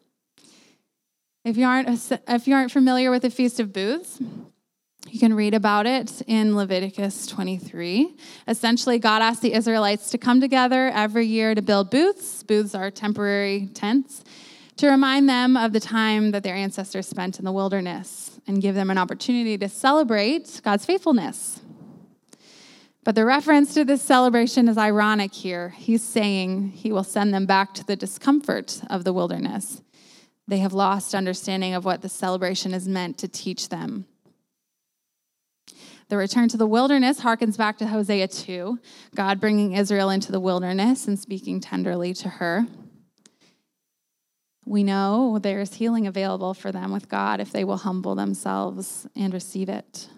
If you aren't, if you aren't familiar with the Feast of Booths, you can read about it in Leviticus 23. Essentially, God asked the Israelites to come together every year to build booths. Booths are temporary tents to remind them of the time that their ancestors spent in the wilderness and give them an opportunity to celebrate God's faithfulness. But the reference to this celebration is ironic here. He's saying he will send them back to the discomfort of the wilderness. They have lost understanding of what the celebration is meant to teach them. The return to the wilderness harkens back to Hosea 2, God bringing Israel into the wilderness and speaking tenderly to her. We know there's healing available for them with God if they will humble themselves and receive it.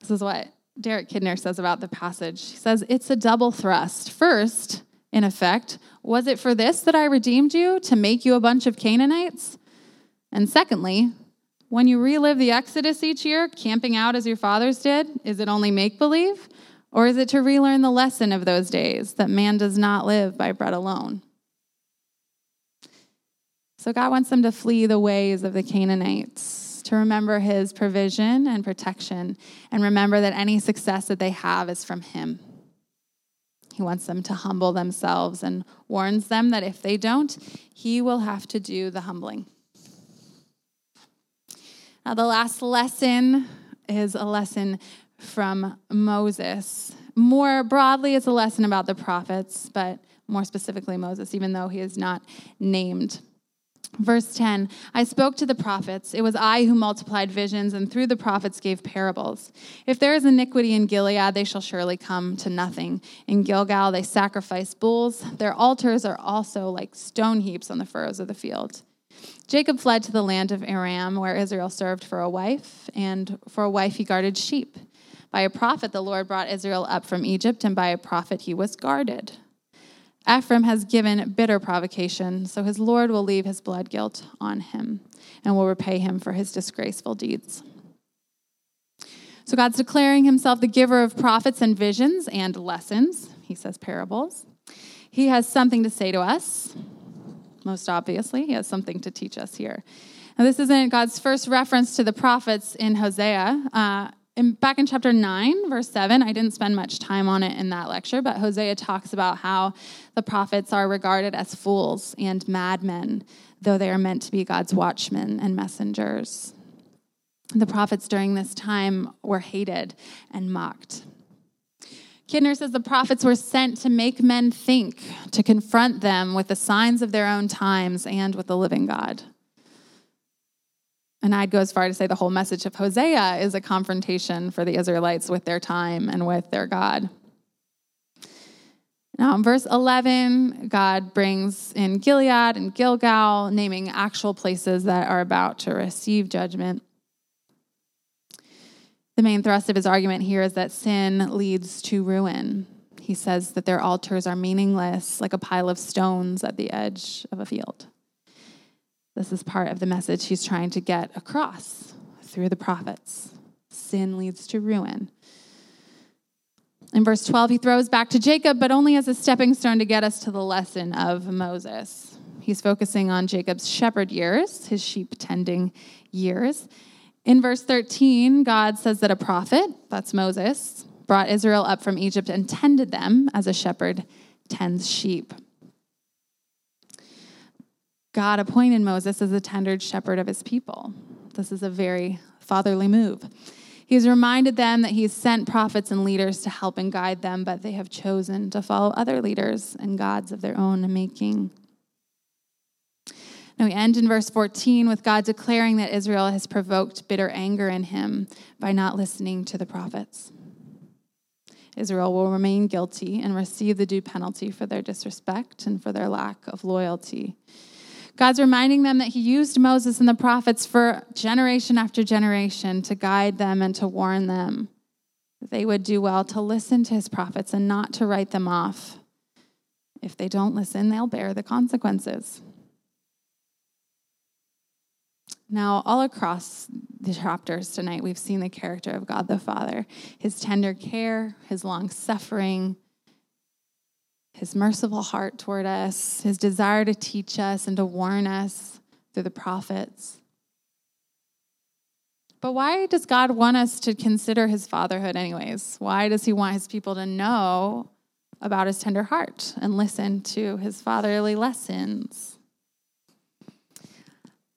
This is what Derek Kidner says about the passage. He says, It's a double thrust. First, in effect, was it for this that I redeemed you, to make you a bunch of Canaanites? And secondly, when you relive the Exodus each year, camping out as your fathers did, is it only make believe? Or is it to relearn the lesson of those days that man does not live by bread alone? So God wants them to flee the ways of the Canaanites, to remember his provision and protection, and remember that any success that they have is from him. He wants them to humble themselves and warns them that if they don't, he will have to do the humbling. Now, the last lesson is a lesson from Moses. More broadly, it's a lesson about the prophets, but more specifically, Moses, even though he is not named. Verse 10 I spoke to the prophets. It was I who multiplied visions, and through the prophets gave parables. If there is iniquity in Gilead, they shall surely come to nothing. In Gilgal, they sacrifice bulls. Their altars are also like stone heaps on the furrows of the field. Jacob fled to the land of Aram, where Israel served for a wife, and for a wife he guarded sheep. By a prophet, the Lord brought Israel up from Egypt, and by a prophet he was guarded. Ephraim has given bitter provocation, so his Lord will leave his blood guilt on him and will repay him for his disgraceful deeds. So God's declaring himself the giver of prophets and visions and lessons. He says parables. He has something to say to us most obviously. He has something to teach us here. Now, this isn't God's first reference to the prophets in Hosea. Uh, in, back in chapter 9, verse 7, I didn't spend much time on it in that lecture, but Hosea talks about how the prophets are regarded as fools and madmen, though they are meant to be God's watchmen and messengers. The prophets during this time were hated and mocked. Kidner says the prophets were sent to make men think, to confront them with the signs of their own times and with the living God. And I'd go as far to say the whole message of Hosea is a confrontation for the Israelites with their time and with their God. Now, in verse 11, God brings in Gilead and Gilgal, naming actual places that are about to receive judgment. The main thrust of his argument here is that sin leads to ruin. He says that their altars are meaningless, like a pile of stones at the edge of a field. This is part of the message he's trying to get across through the prophets. Sin leads to ruin. In verse 12, he throws back to Jacob, but only as a stepping stone to get us to the lesson of Moses. He's focusing on Jacob's shepherd years, his sheep tending years. In verse 13, God says that a prophet, that's Moses, brought Israel up from Egypt and tended them as a shepherd tends sheep. God appointed Moses as a tender shepherd of his people. This is a very fatherly move. He's reminded them that he's sent prophets and leaders to help and guide them, but they have chosen to follow other leaders and gods of their own making. Now we end in verse 14 with God declaring that Israel has provoked bitter anger in him by not listening to the prophets. Israel will remain guilty and receive the due penalty for their disrespect and for their lack of loyalty. God's reminding them that He used Moses and the prophets for generation after generation to guide them and to warn them they would do well to listen to His prophets and not to write them off. If they don't listen, they'll bear the consequences. Now, all across the chapters tonight, we've seen the character of God the Father his tender care, his long suffering, his merciful heart toward us, his desire to teach us and to warn us through the prophets. But why does God want us to consider his fatherhood, anyways? Why does he want his people to know about his tender heart and listen to his fatherly lessons?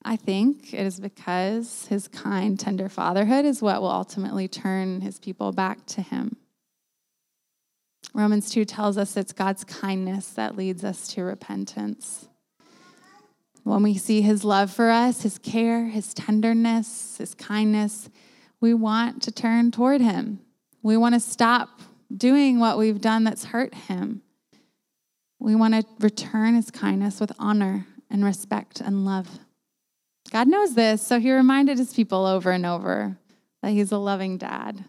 I think it is because his kind, tender fatherhood is what will ultimately turn his people back to him. Romans 2 tells us it's God's kindness that leads us to repentance. When we see his love for us, his care, his tenderness, his kindness, we want to turn toward him. We want to stop doing what we've done that's hurt him. We want to return his kindness with honor and respect and love. God knows this, so he reminded his people over and over that he's a loving dad.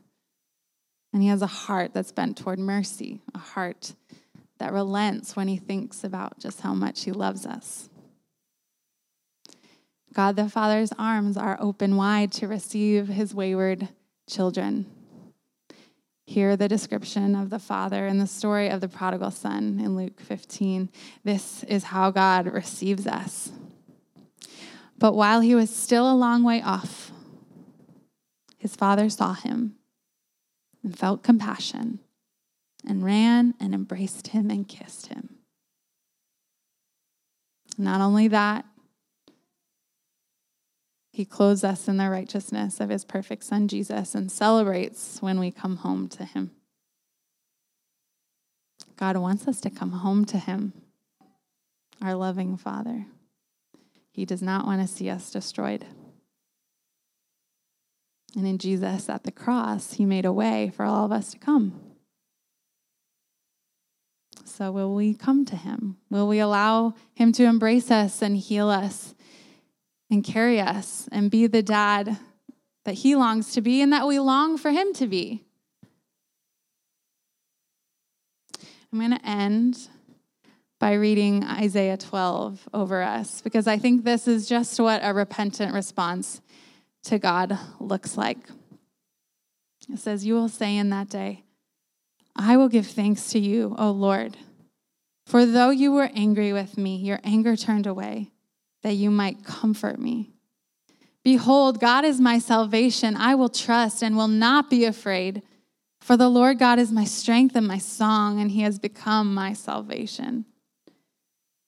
And he has a heart that's bent toward mercy, a heart that relents when he thinks about just how much he loves us. God the Father's arms are open wide to receive his wayward children. Hear the description of the Father in the story of the prodigal son in Luke 15. This is how God receives us. But while he was still a long way off, his father saw him and felt compassion and ran and embraced him and kissed him. Not only that, he clothes us in the righteousness of his perfect Son, Jesus, and celebrates when we come home to him. God wants us to come home to him, our loving Father. He does not want to see us destroyed. And in Jesus at the cross, he made a way for all of us to come. So, will we come to him? Will we allow him to embrace us and heal us and carry us and be the dad that he longs to be and that we long for him to be. I'm going to end by reading Isaiah 12 over us because I think this is just what a repentant response to God looks like. It says, You will say in that day, I will give thanks to you, O Lord. For though you were angry with me, your anger turned away that you might comfort me. Behold, God is my salvation. I will trust and will not be afraid. For the Lord God is my strength and my song, and he has become my salvation.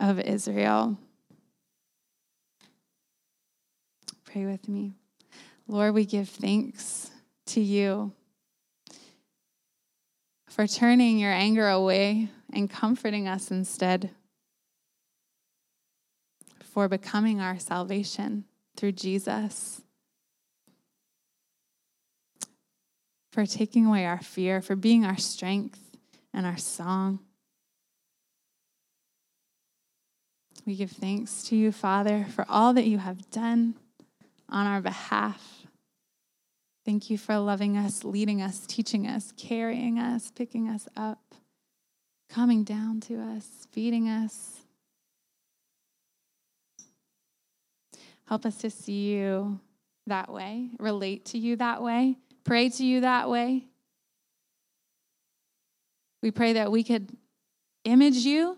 of Israel. Pray with me. Lord, we give thanks to you for turning your anger away and comforting us instead for becoming our salvation through Jesus, for taking away our fear, for being our strength and our song. We give thanks to you, Father, for all that you have done on our behalf. Thank you for loving us, leading us, teaching us, carrying us, picking us up, coming down to us, feeding us. Help us to see you that way, relate to you that way, pray to you that way. We pray that we could image you,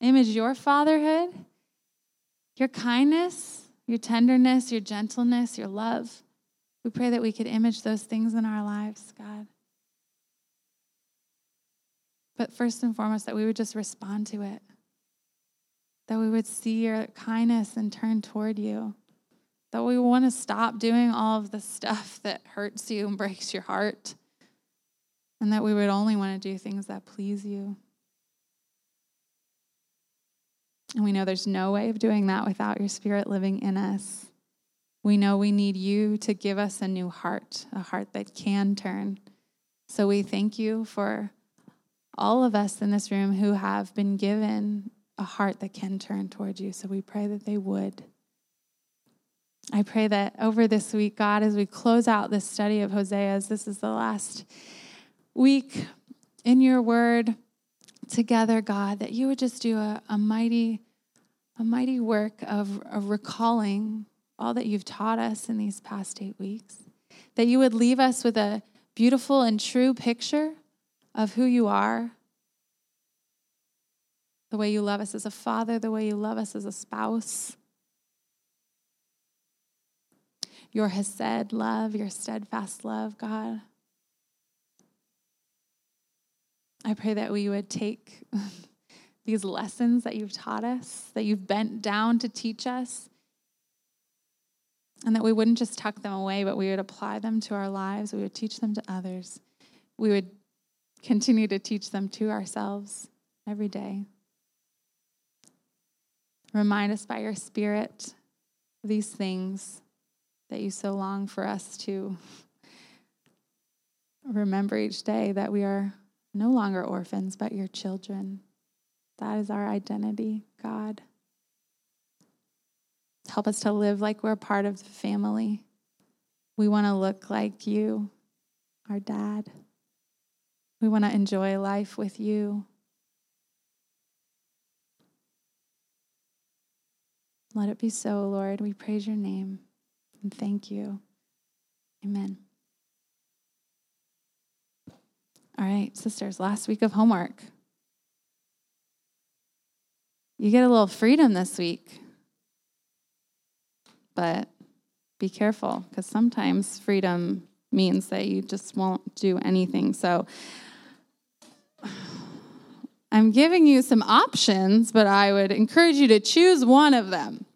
image your fatherhood, your kindness, your tenderness, your gentleness, your love. We pray that we could image those things in our lives, God. But first and foremost, that we would just respond to it that we would see your kindness and turn toward you. That we want to stop doing all of the stuff that hurts you and breaks your heart. And that we would only want to do things that please you. And we know there's no way of doing that without your spirit living in us. We know we need you to give us a new heart, a heart that can turn. So we thank you for all of us in this room who have been given a heart that can turn toward you. So we pray that they would. I pray that over this week, God, as we close out this study of Hosea, as this is the last week in your word together, God, that you would just do a, a mighty, a mighty work of, of recalling all that you've taught us in these past eight weeks. That you would leave us with a beautiful and true picture of who you are, the way you love us as a father, the way you love us as a spouse. Your Hesed love, your steadfast love, God. I pray that we would take these lessons that you've taught us, that you've bent down to teach us, and that we wouldn't just tuck them away, but we would apply them to our lives. We would teach them to others. We would continue to teach them to ourselves every day. Remind us by your Spirit these things that you so long for us to remember each day that we are no longer orphans, but your children. That is our identity, God. Help us to live like we're part of the family. We want to look like you, our dad. We want to enjoy life with you. Let it be so, Lord. We praise your name and thank you. Amen. All right, sisters, last week of homework. You get a little freedom this week, but be careful because sometimes freedom means that you just won't do anything. So I'm giving you some options, but I would encourage you to choose one of them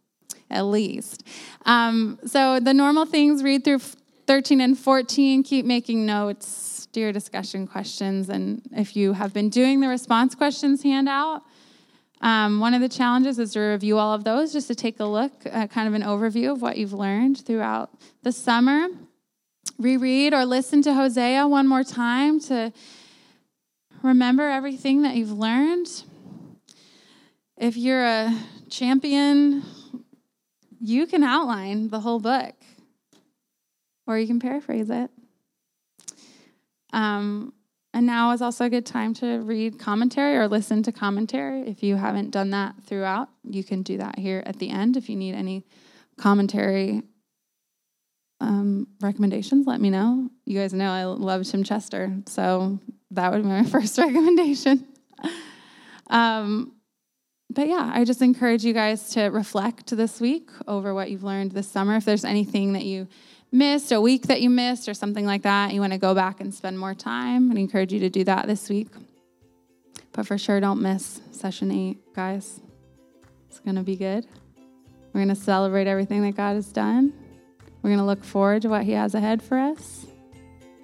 at least. Um, so the normal things read through 13 and 14, keep making notes, do your discussion questions, and if you have been doing the response questions handout, um, one of the challenges is to review all of those, just to take a look at kind of an overview of what you've learned throughout the summer. Reread or listen to Hosea one more time to remember everything that you've learned. If you're a champion you can outline the whole book, or you can paraphrase it. Um, and now is also a good time to read commentary or listen to commentary. If you haven't done that throughout, you can do that here at the end. If you need any commentary um, recommendations, let me know. You guys know I love Tim Chester, so that would be my first recommendation. um, but yeah, I just encourage you guys to reflect this week over what you've learned this summer. If there's anything that you missed, a week that you missed, or something like that, you want to go back and spend more time, I encourage you to do that this week. But for sure, don't miss session eight, guys. It's going to be good. We're going to celebrate everything that God has done. We're going to look forward to what He has ahead for us.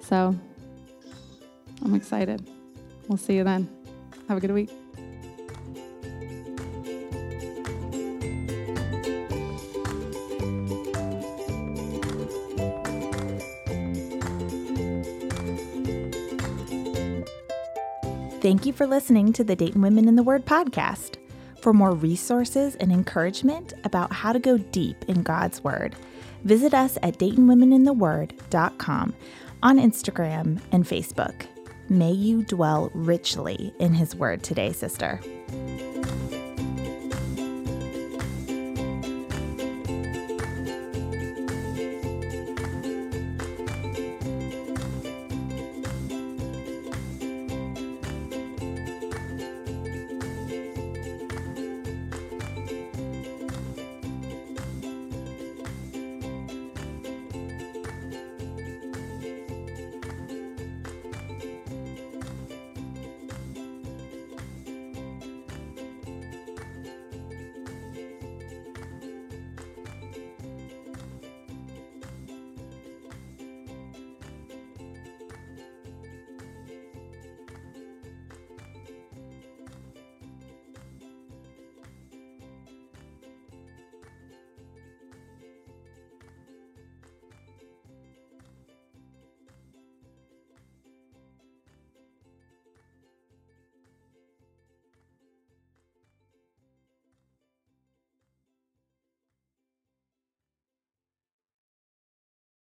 So I'm excited. We'll see you then. Have a good week. Thank you for listening to the Dayton Women in the Word podcast. For more resources and encouragement about how to go deep in God's Word, visit us at DaytonWomenInTheWord.com on Instagram and Facebook. May you dwell richly in His Word today, sister.